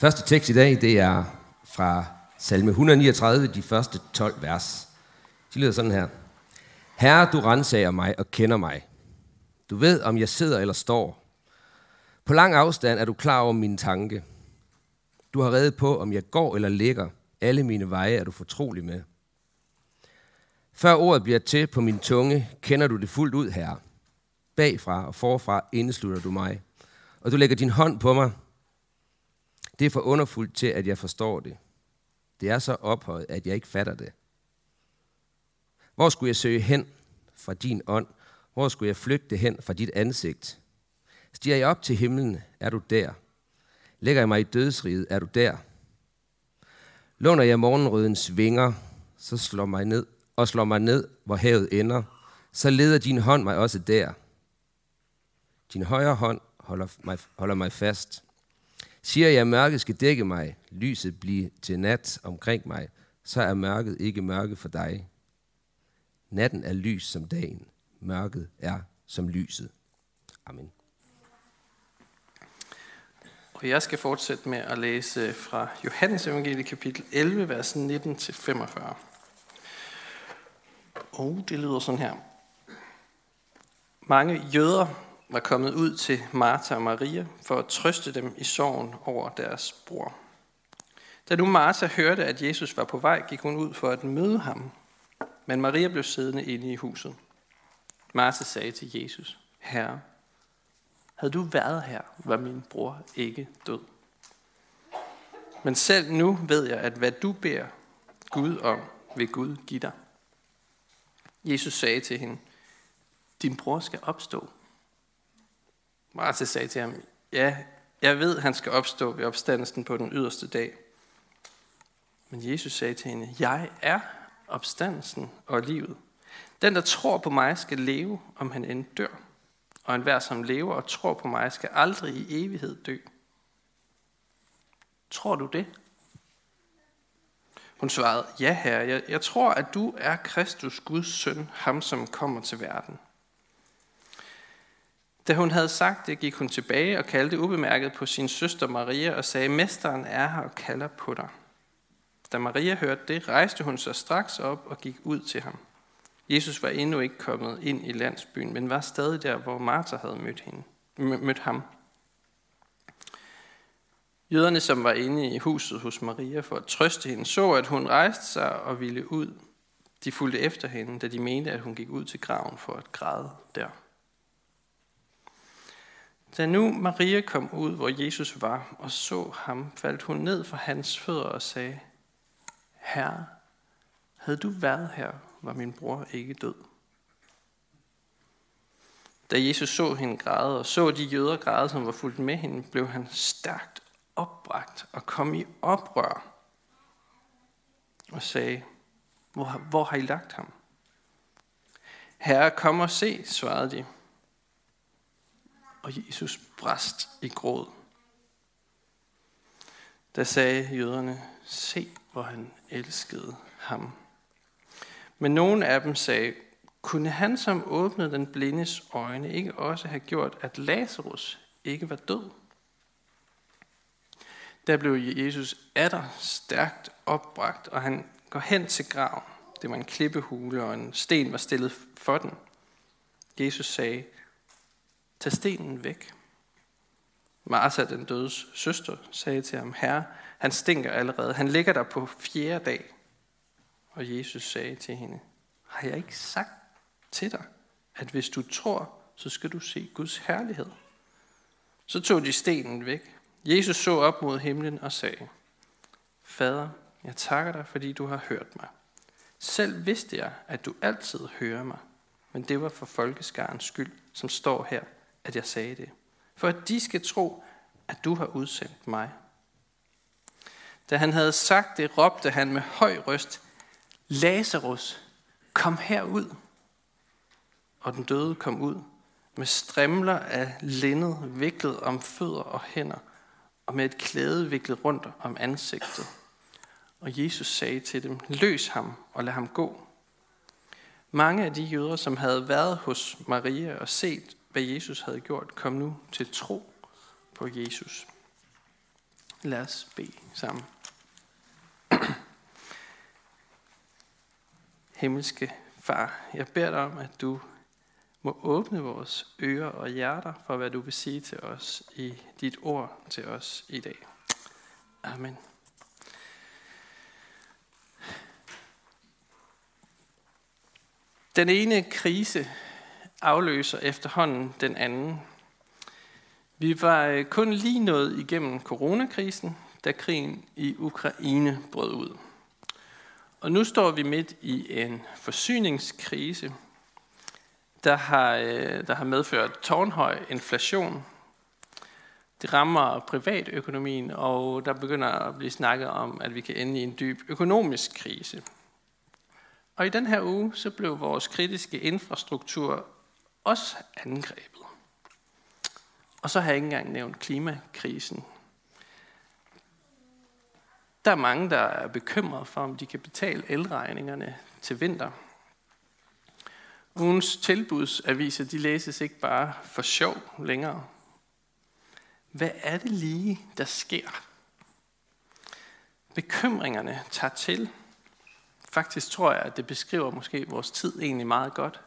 Første tekst i dag, det er fra salme 139, de første 12 vers. De lyder sådan her. Herre, du renser mig og kender mig. Du ved, om jeg sidder eller står. På lang afstand er du klar over mine tanke. Du har reddet på, om jeg går eller ligger. Alle mine veje er du fortrolig med. Før ordet bliver til på min tunge, kender du det fuldt ud, Herre. Bagfra og forfra indeslutter du mig. Og du lægger din hånd på mig. Det er for underfuldt til, at jeg forstår det. Det er så ophøjet, at jeg ikke fatter det. Hvor skulle jeg søge hen fra din ånd? Hvor skulle jeg flygte hen fra dit ansigt? Stiger jeg op til himlen, er du der. Lægger jeg mig i dødsriget, er du der. Låner jeg morgenrødens vinger, så slår mig ned og slår mig ned, hvor havet ender, så leder din hånd mig også der. Din højre hånd holder mig, holder mig fast. Siger jeg, at mørket skal dække mig, lyset blive til nat omkring mig, så er mørket ikke mørke for dig. Natten er lys som dagen, mørket er som lyset. Amen. Og jeg skal fortsætte med at læse fra Johannes evangelie kapitel 11, vers 19-45. Og det lyder sådan her. Mange jøder var kommet ud til Martha og Maria for at trøste dem i sorgen over deres bror. Da nu Martha hørte, at Jesus var på vej, gik hun ud for at møde ham. Men Maria blev siddende inde i huset. Martha sagde til Jesus, Herre, havde du været her, var min bror ikke død. Men selv nu ved jeg, at hvad du beder Gud om, vil Gud give dig. Jesus sagde til hende, din bror skal opstå. Martha sagde til ham, ja, jeg ved, han skal opstå ved opstandelsen på den yderste dag. Men Jesus sagde til hende, jeg er opstandelsen og livet. Den, der tror på mig, skal leve, om han end dør. Og enhver, som lever og tror på mig, skal aldrig i evighed dø. Tror du det? Hun svarede, ja herre, jeg, jeg tror, at du er Kristus, Guds søn, ham som kommer til verden. Da hun havde sagt det, gik hun tilbage og kaldte ubemærket på sin søster Maria og sagde, Mesteren er her og kalder på dig. Da Maria hørte det, rejste hun sig straks op og gik ud til ham. Jesus var endnu ikke kommet ind i landsbyen, men var stadig der, hvor Martha havde mødt, hende, mødt ham. Jøderne, som var inde i huset hos Maria for at trøste hende, så, at hun rejste sig og ville ud. De fulgte efter hende, da de mente, at hun gik ud til graven for at græde der. Da nu Maria kom ud, hvor Jesus var, og så ham, faldt hun ned for hans fødder og sagde, Herre, havde du været her, var min bror ikke død. Da Jesus så hende græde, og så de jøder græde, som var fulgt med hende, blev han stærkt opbragt og kom i oprør og sagde, hvor, hvor har I lagt ham? Herre, kom og se, svarede de. Og Jesus brast i gråd. Da sagde jøderne, se, hvor han elskede ham. Men nogen af dem sagde, kunne han, som åbnede den blindes øjne, ikke også have gjort, at Lazarus ikke var død? Der blev Jesus atter stærkt opbragt, og han går hen til graven. Det var en klippehule, og en sten var stillet for den. Jesus sagde, tag stenen væk. Martha, den dødes søster, sagde til ham, Herre, han stinker allerede. Han ligger der på fjerde dag. Og Jesus sagde til hende, har jeg ikke sagt til dig, at hvis du tror, så skal du se Guds herlighed. Så tog de stenen væk. Jesus så op mod himlen og sagde, Fader, jeg takker dig, fordi du har hørt mig. Selv vidste jeg, at du altid hører mig, men det var for folkeskarens skyld, som står her, at jeg sagde det. For at de skal tro, at du har udsendt mig. Da han havde sagt det, råbte han med høj røst, Lazarus, kom herud. Og den døde kom ud med strimler af linned viklet om fødder og hænder, og med et klæde viklet rundt om ansigtet. Og Jesus sagde til dem, løs ham og lad ham gå. Mange af de jøder, som havde været hos Maria og set, hvad Jesus havde gjort, kom nu til tro på Jesus. Lad os bede sammen. Himmelske Far, jeg beder dig om, at du må åbne vores ører og hjerter for, hvad du vil sige til os i dit ord til os i dag. Amen. Den ene krise afløser efterhånden den anden. Vi var øh, kun lige nået igennem coronakrisen, da krigen i Ukraine brød ud. Og nu står vi midt i en forsyningskrise, der har, øh, der har medført tårnhøj inflation. Det rammer privatøkonomien, og der begynder at blive snakket om, at vi kan ende i en dyb økonomisk krise. Og i den her uge, så blev vores kritiske infrastruktur også angrebet. Og så har jeg ikke engang nævnt klimakrisen. Der er mange, der er bekymrede for, om de kan betale elregningerne til vinter. Ugens tilbudsaviser, de læses ikke bare for sjov længere. Hvad er det lige, der sker? Bekymringerne tager til. Faktisk tror jeg, at det beskriver måske vores tid egentlig meget godt.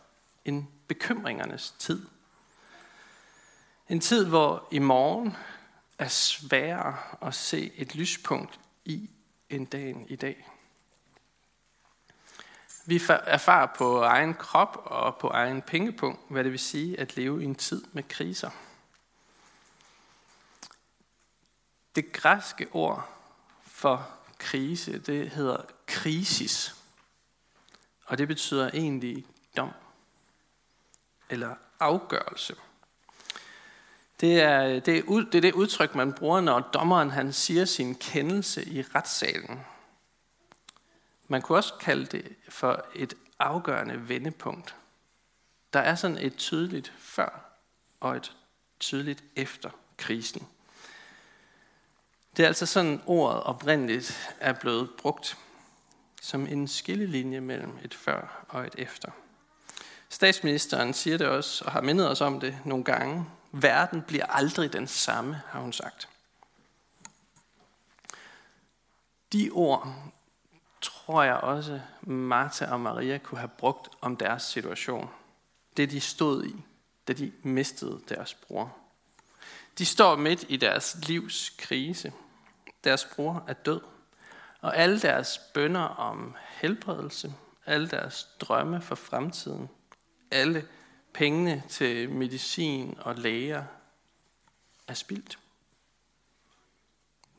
En bekymringernes tid. En tid, hvor i morgen er sværere at se et lyspunkt i end dagen i dag. Vi erfarer på egen krop og på egen pengepunkt, hvad det vil sige at leve i en tid med kriser. Det græske ord for krise, det hedder krisis. Og det betyder egentlig dom eller afgørelse. Det er det, er, det er det udtryk, man bruger, når dommeren han siger sin kendelse i retssalen. Man kunne også kalde det for et afgørende vendepunkt. Der er sådan et tydeligt før og et tydeligt efter krisen. Det er altså sådan, ordet oprindeligt er blevet brugt som en skillelinje mellem et før og et efter. Statsministeren siger det også, og har mindet os om det nogle gange. Verden bliver aldrig den samme, har hun sagt. De ord tror jeg også, Martha og Maria kunne have brugt om deres situation. Det de stod i, da de mistede deres bror. De står midt i deres livs krise. Deres bror er død. Og alle deres bønder om helbredelse, alle deres drømme for fremtiden, alle pengene til medicin og læger er spildt.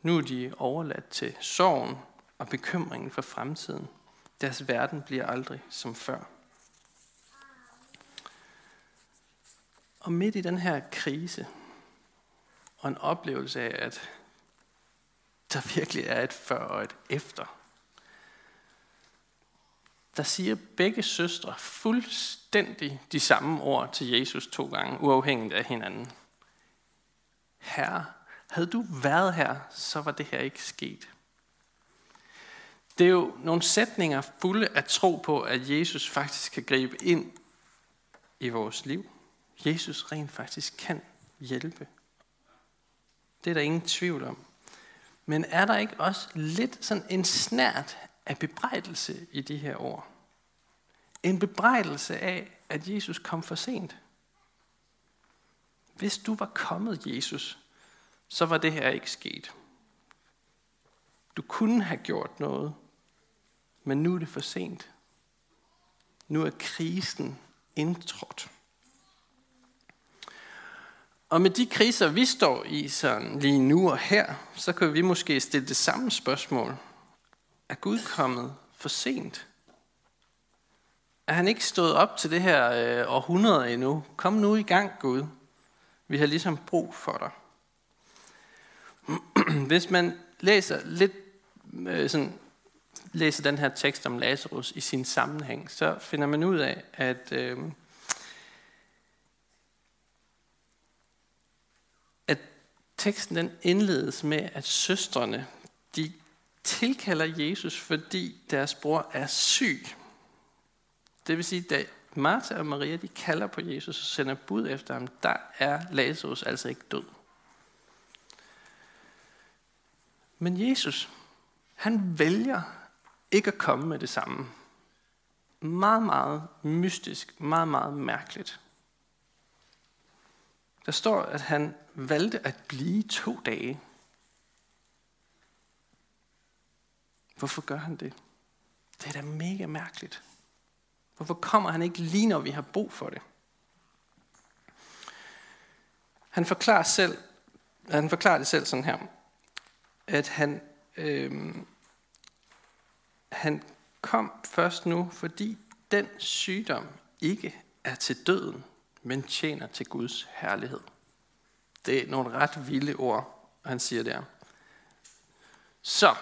Nu er de overladt til sorgen og bekymringen for fremtiden. Deres verden bliver aldrig som før. Og midt i den her krise, og en oplevelse af, at der virkelig er et før og et efter, der siger begge søstre fuldstændig de samme ord til Jesus to gange, uafhængigt af hinanden. Herre, havde du været her, så var det her ikke sket. Det er jo nogle sætninger fulde af tro på, at Jesus faktisk kan gribe ind i vores liv. Jesus rent faktisk kan hjælpe. Det er der ingen tvivl om. Men er der ikke også lidt sådan en snært af bebrejdelse i de her ord? En bebrejdelse af, at Jesus kom for sent. Hvis du var kommet, Jesus, så var det her ikke sket. Du kunne have gjort noget, men nu er det for sent. Nu er krisen indtrådt. Og med de kriser, vi står i sådan lige nu og her, så kan vi måske stille det samme spørgsmål. Er Gud kommet for sent? Er han ikke stået op til det her øh, århundrede endnu? Kom nu i gang, Gud. Vi har ligesom brug for dig. Hvis man læser lidt øh, sådan læser den her tekst om Lazarus i sin sammenhæng, så finder man ud af, at, øh, at teksten den indledes med, at søstrene de tilkalder Jesus, fordi deres bror er syg. Det vil sige, at Martha og Maria de kalder på Jesus og sender bud efter ham, der er Lazarus altså ikke død. Men Jesus, han vælger ikke at komme med det samme. Meget, meget mystisk, meget, meget mærkeligt. Der står, at han valgte at blive to dage. Hvorfor gør han det? Det er da mega mærkeligt. Hvorfor kommer han ikke lige, når vi har brug for det? Han forklarer, selv, han forklarer det selv sådan her, at han, øh, han kom først nu, fordi den sygdom ikke er til døden, men tjener til Guds herlighed. Det er nogle ret vilde ord, han siger der. Så,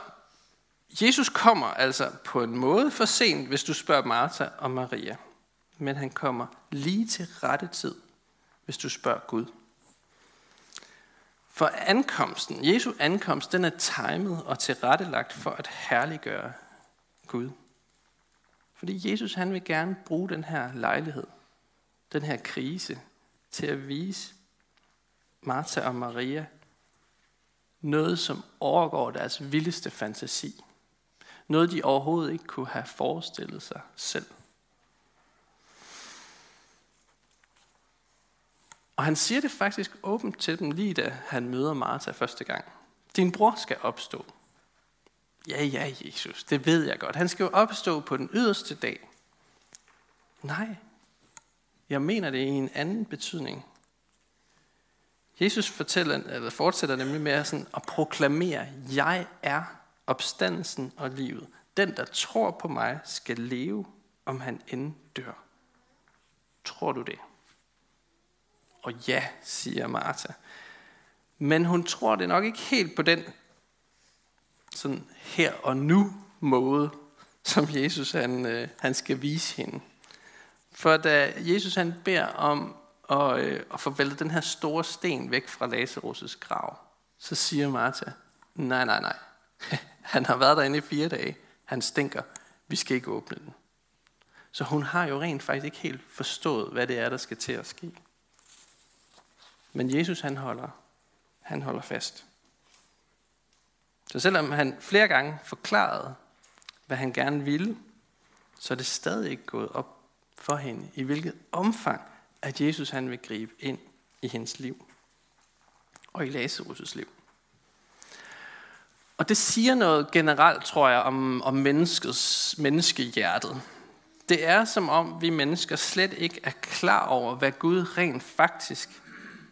Jesus kommer altså på en måde for sent, hvis du spørger Martha og Maria. Men han kommer lige til rette tid, hvis du spørger Gud. For ankomsten, Jesu ankomst, den er timet og tilrettelagt for at herliggøre Gud. Fordi Jesus han vil gerne bruge den her lejlighed, den her krise, til at vise Martha og Maria noget, som overgår deres vildeste fantasi. Noget, de overhovedet ikke kunne have forestillet sig selv. Og han siger det faktisk åbent til dem, lige da han møder Martha første gang. Din bror skal opstå. Ja, ja, Jesus, det ved jeg godt. Han skal jo opstå på den yderste dag. Nej, jeg mener det i en anden betydning. Jesus fortæller, eller fortsætter nemlig med at, sådan, at proklamere, jeg er opstandelsen og livet. Den, der tror på mig, skal leve, om han end dør. Tror du det? Og ja, siger Martha. Men hun tror det nok ikke helt på den sådan her og nu måde, som Jesus han, øh, han skal vise hende. For da Jesus han beder om at, øh, at få væltet den her store sten væk fra Lazarus' grav, så siger Martha, nej, nej, nej. Han har været derinde i fire dage. Han stinker. Vi skal ikke åbne den. Så hun har jo rent faktisk ikke helt forstået, hvad det er, der skal til at ske. Men Jesus han holder, han holder fast. Så selvom han flere gange forklarede, hvad han gerne ville, så er det stadig ikke gået op for hende, i hvilket omfang, at Jesus han vil gribe ind i hendes liv. Og i Lazarus' liv. Og det siger noget generelt, tror jeg, om, om menneskets, menneskehjertet. Det er som om vi mennesker slet ikke er klar over, hvad Gud rent faktisk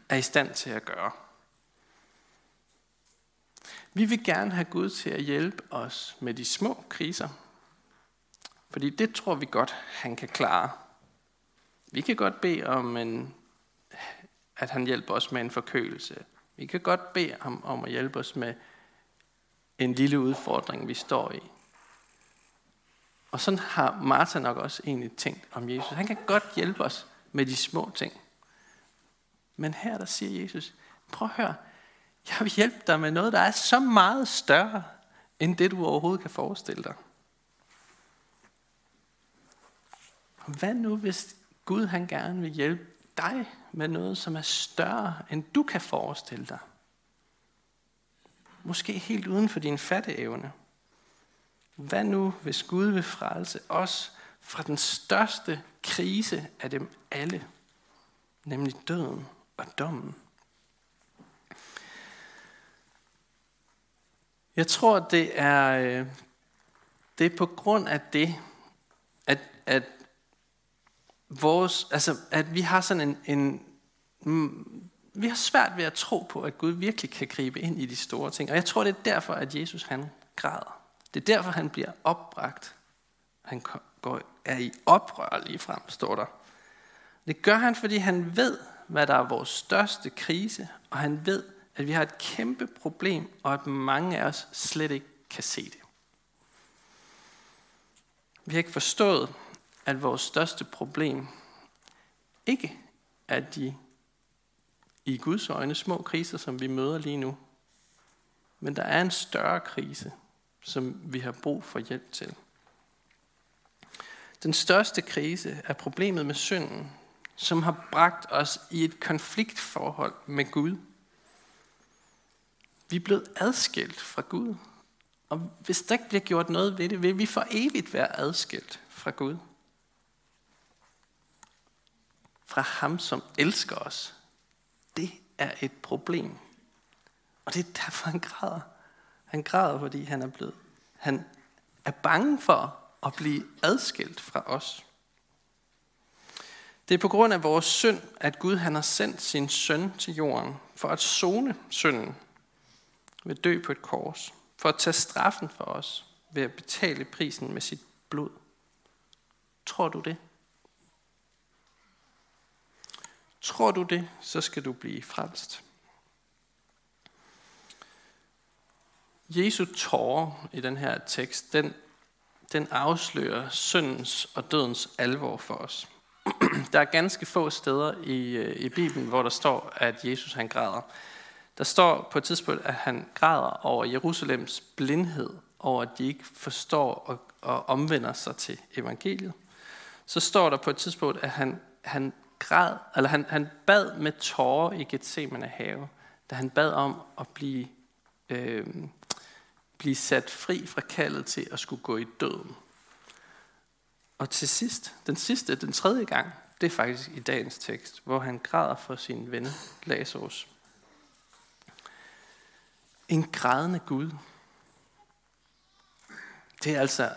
er i stand til at gøre. Vi vil gerne have Gud til at hjælpe os med de små kriser. Fordi det tror vi godt, han kan klare. Vi kan godt bede om, en, at han hjælper os med en forkølelse. Vi kan godt bede ham om at hjælpe os med en lille udfordring, vi står i. Og sådan har Martha nok også egentlig tænkt om Jesus. Han kan godt hjælpe os med de små ting. Men her der siger Jesus, prøv at høre, jeg vil hjælpe dig med noget, der er så meget større, end det du overhovedet kan forestille dig. Hvad nu, hvis Gud han gerne vil hjælpe dig med noget, som er større, end du kan forestille dig? Måske helt uden for din fatteevne. Hvad nu, hvis Gud vil frelse os fra den største krise af dem alle, nemlig døden og dommen? Jeg tror, det er, øh, det er på grund af det, at, at, vores, altså, at vi har sådan en, en mm, vi har svært ved at tro på, at Gud virkelig kan gribe ind i de store ting. Og jeg tror, det er derfor, at Jesus han græder. Det er derfor, han bliver opbragt. Han går, er i oprør lige frem, står der. Det gør han, fordi han ved, hvad der er vores største krise, og han ved, at vi har et kæmpe problem, og at mange af os slet ikke kan se det. Vi har ikke forstået, at vores største problem ikke er de i Guds øjne små kriser, som vi møder lige nu. Men der er en større krise, som vi har brug for hjælp til. Den største krise er problemet med synden, som har bragt os i et konfliktforhold med Gud. Vi er blevet adskilt fra Gud. Og hvis der ikke bliver gjort noget ved det, vil vi for evigt være adskilt fra Gud. Fra ham, som elsker os. Er et problem. Og det er derfor, han græder. Han græder, fordi han er blevet. Han er bange for at blive adskilt fra os. Det er på grund af vores synd, at Gud han har sendt sin søn til jorden for at zone synden ved at dø på et kors, for at tage straffen for os ved at betale prisen med sit blod. Tror du det? Tror du det, så skal du blive frelst. Jesu tårer i den her tekst, den, den afslører syndens og dødens alvor for os. Der er ganske få steder i, øh, i Bibelen, hvor der står, at Jesus han græder. Der står på et tidspunkt, at han græder over Jerusalems blindhed, over at de ikke forstår og, og omvender sig til evangeliet. Så står der på et tidspunkt, at han, han græd, eller han, han bad med tårer i Gethsemane have, da han bad om at blive, øh, blive sat fri fra kaldet til at skulle gå i døden. Og til sidst, den sidste, den tredje gang, det er faktisk i dagens tekst, hvor han græder for sin ven Lazarus. En grædende Gud. Det er altså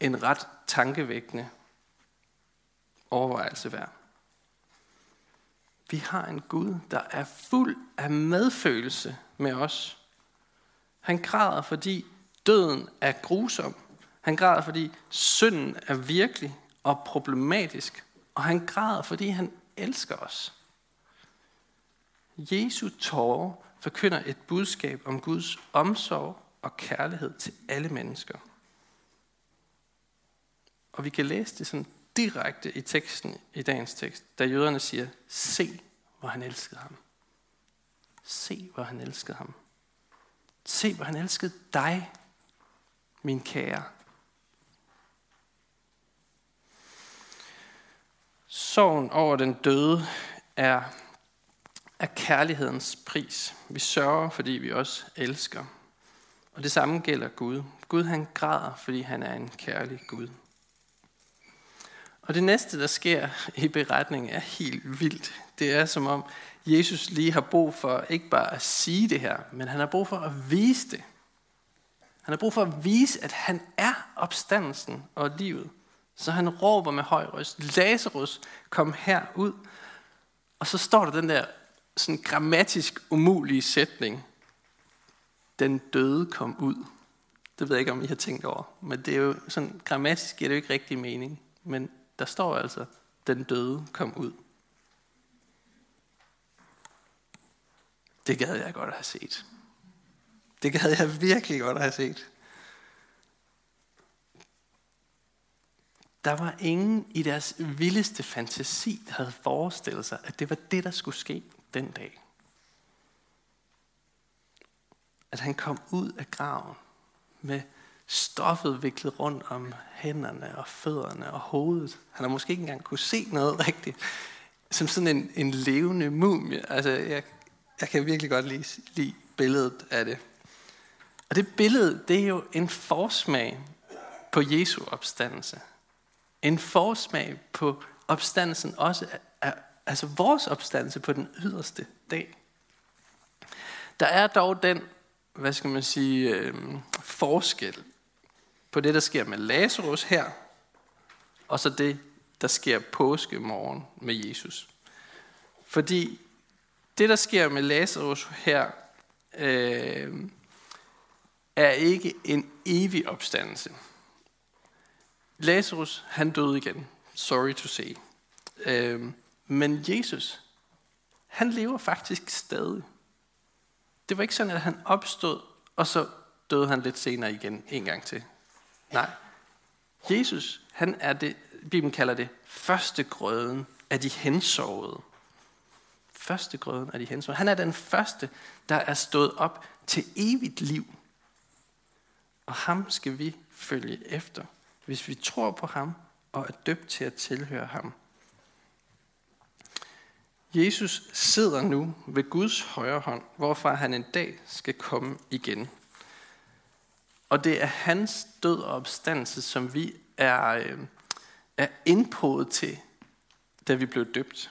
en ret tankevækkende overvejelse værd. Vi har en Gud, der er fuld af medfølelse med os. Han græder, fordi døden er grusom. Han græder, fordi synden er virkelig og problematisk. Og han græder, fordi han elsker os. Jesu tårer forkynder et budskab om Guds omsorg og kærlighed til alle mennesker. Og vi kan læse det sådan direkte i teksten i dagens tekst, da jøderne siger, se, hvor han elskede ham. Se, hvor han elskede ham. Se, hvor han elskede dig, min kære. Sorgen over den døde er, er kærlighedens pris. Vi sørger, fordi vi også elsker. Og det samme gælder Gud. Gud han græder, fordi han er en kærlig Gud. Og det næste, der sker i beretningen, er helt vildt. Det er som om Jesus lige har brug for ikke bare at sige det her, men han har brug for at vise det. Han har brug for at vise, at han er opstandelsen og livet. Så han råber med høj røst, Lazarus, kom her ud. Og så står der den der sådan grammatisk umulige sætning. Den døde kom ud. Det ved jeg ikke, om I har tænkt over. Men det er jo sådan, grammatisk giver det jo ikke rigtig mening. Men der står altså, den døde kom ud. Det gad jeg godt at have set. Det gad jeg virkelig godt at have set. Der var ingen i deres vildeste fantasi, der havde forestillet sig, at det var det, der skulle ske den dag. At han kom ud af graven med stoffet viklet rundt om hænderne og fødderne og hovedet. Han har måske ikke engang kunne se noget rigtigt. Som sådan en, en levende mumie. Altså, jeg, jeg kan virkelig godt lide, lide billedet af det. Og det billede, det er jo en forsmag på Jesu opstandelse. En forsmag på opstandelsen også, af, altså vores opstandelse på den yderste dag. Der er dog den, hvad skal man sige, øh, forskel på det, der sker med Lazarus her, og så det, der sker påske morgen med Jesus. Fordi det, der sker med Lazarus her, øh, er ikke en evig opstandelse. Lazarus, han døde igen. Sorry to say. Øh, men Jesus, han lever faktisk stadig. Det var ikke sådan, at han opstod, og så døde han lidt senere igen en gang til. Nej. Jesus, han er det, Bibelen kalder det, første grøden af de hensovede. Første grøden af de hensovede. Han er den første, der er stået op til evigt liv. Og ham skal vi følge efter, hvis vi tror på ham og er døbt til at tilhøre ham. Jesus sidder nu ved Guds højre hånd, hvorfra han en dag skal komme igen. Og det er hans død og opstandelse, som vi er, øh, er indpodet til, da vi blev døbt.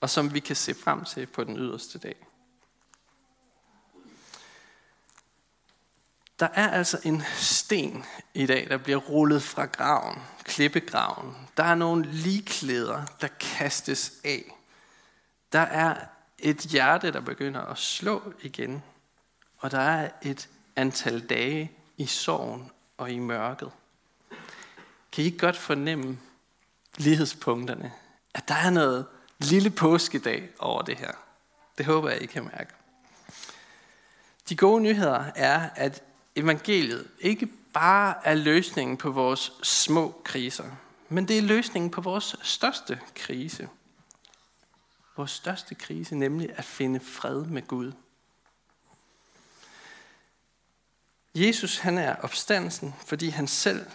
Og som vi kan se frem til på den yderste dag. Der er altså en sten i dag, der bliver rullet fra graven, klippegraven. Der er nogle ligklæder, der kastes af. Der er et hjerte, der begynder at slå igen. Og der er et antal dage i sorgen og i mørket. Kan I godt fornemme lighedspunkterne? At der er noget lille påskedag over det her. Det håber jeg, I kan mærke. De gode nyheder er, at evangeliet ikke bare er løsningen på vores små kriser, men det er løsningen på vores største krise. Vores største krise, nemlig at finde fred med Gud. Jesus han er opstandelsen, fordi han selv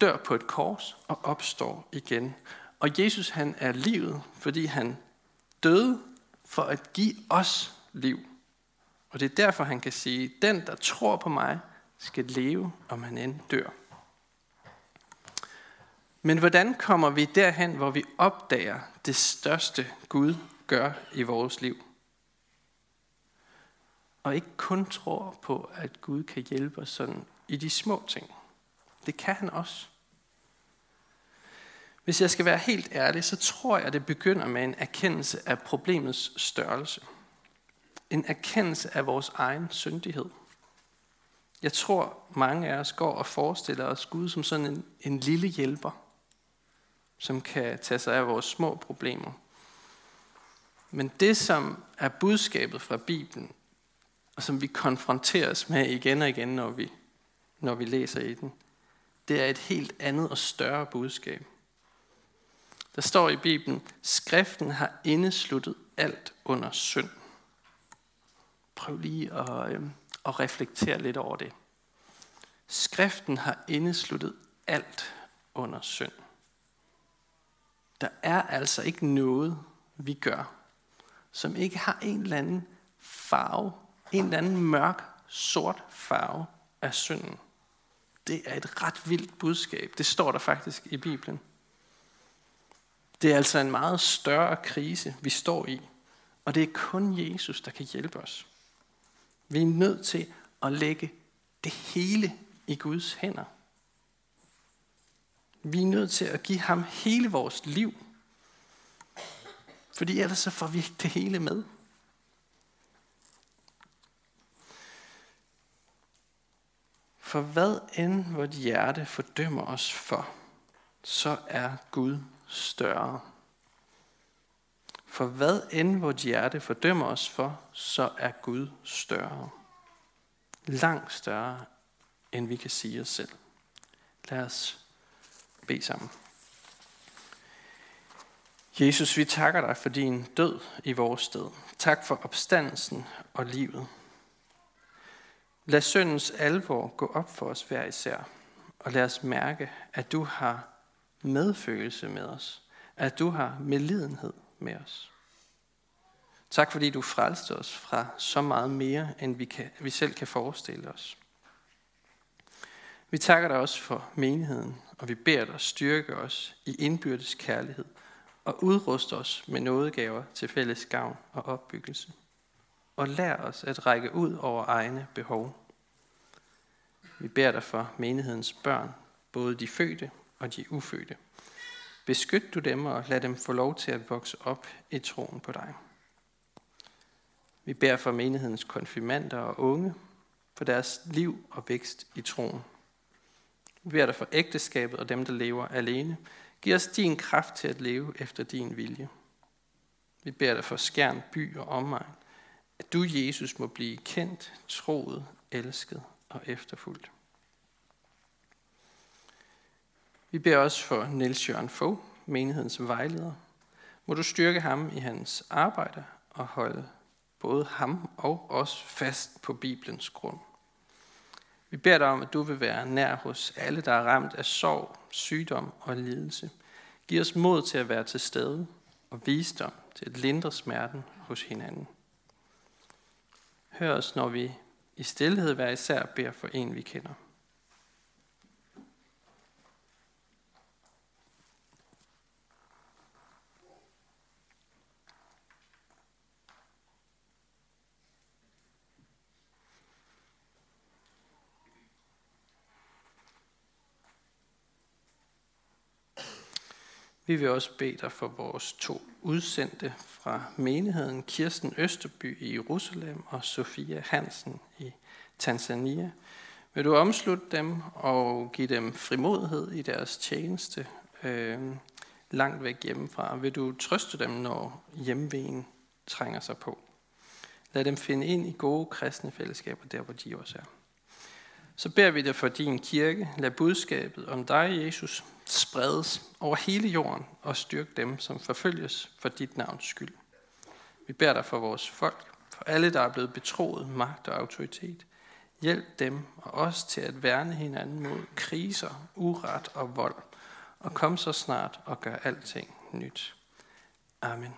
dør på et kors og opstår igen. Og Jesus han er livet, fordi han døde for at give os liv. Og det er derfor, han kan sige, den, der tror på mig, skal leve, om han end dør. Men hvordan kommer vi derhen, hvor vi opdager det største Gud gør i vores liv? Og ikke kun tror på, at Gud kan hjælpe os sådan i de små ting. Det kan han også. Hvis jeg skal være helt ærlig, så tror jeg, det begynder med en erkendelse af problemets størrelse en erkendelse af vores egen syndighed. Jeg tror, mange af os går og forestiller os Gud som sådan en, en lille hjælper, som kan tage sig af vores små problemer. Men det, som er budskabet fra Bibelen, og som vi konfronteres med igen og igen, når vi, når vi læser i den, det er et helt andet og større budskab. Der står i Bibelen, skriften har indesluttet alt under synd. Prøv lige at, øh, at reflektere lidt over det. Skriften har indesluttet alt under synd. Der er altså ikke noget, vi gør, som ikke har en eller anden farve, en eller anden mørk, sort farve af synden. Det er et ret vildt budskab. Det står der faktisk i Bibelen. Det er altså en meget større krise, vi står i. Og det er kun Jesus, der kan hjælpe os. Vi er nødt til at lægge det hele i Guds hænder. Vi er nødt til at give ham hele vores liv. Fordi ellers så får vi ikke det hele med. For hvad end vort hjerte fordømmer os for, så er Gud større. For hvad end vort hjerte fordømmer os for, så er Gud større. Langt større, end vi kan sige os selv. Lad os bede sammen. Jesus, vi takker dig for din død i vores sted. Tak for opstandelsen og livet. Lad syndens alvor gå op for os hver især, og lad os mærke, at du har medfølelse med os, at du har medlidenhed med os. Tak fordi du frelste os fra så meget mere, end vi, kan, vi selv kan forestille os. Vi takker dig også for menigheden, og vi beder dig styrke os i indbyrdes kærlighed og udruste os med nådegaver til fælles gavn og opbyggelse. Og lær os at række ud over egne behov. Vi beder dig for menighedens børn, både de fødte og de ufødte. Beskyt du dem og lad dem få lov til at vokse op i troen på dig. Vi beder for menighedens konfirmander og unge, for deres liv og vækst i troen. Vi beder dig for ægteskabet og dem, der lever alene. Giv os din kraft til at leve efter din vilje. Vi beder dig for skærn, by og omegn, at du, Jesus, må blive kendt, troet, elsket og efterfulgt. Vi beder også for Niels Jørgen Fogh, menighedens vejleder. Må du styrke ham i hans arbejde og holde både ham og os fast på Bibelens grund. Vi beder dig om, at du vil være nær hos alle, der er ramt af sorg, sygdom og lidelse. Giv os mod til at være til stede og visdom til at lindre smerten hos hinanden. Hør os, når vi i stillhed hver især beder for en, vi kender. Vi vil også bede dig for vores to udsendte fra menigheden, Kirsten Østerby i Jerusalem og Sofia Hansen i Tanzania. Vil du omslutte dem og give dem frimodighed i deres tjeneste øh, langt væk hjemmefra? Vil du trøste dem, når hjemvejen trænger sig på? Lad dem finde ind i gode kristne fællesskaber, der hvor de også er. Så beder vi dig for din kirke. Lad budskabet om dig, Jesus, spredes over hele jorden og styrk dem, som forfølges for dit navns skyld. Vi beder dig for vores folk, for alle, der er blevet betroet magt og autoritet. Hjælp dem og os til at værne hinanden mod kriser, uret og vold, og kom så snart og gør alting nyt. Amen.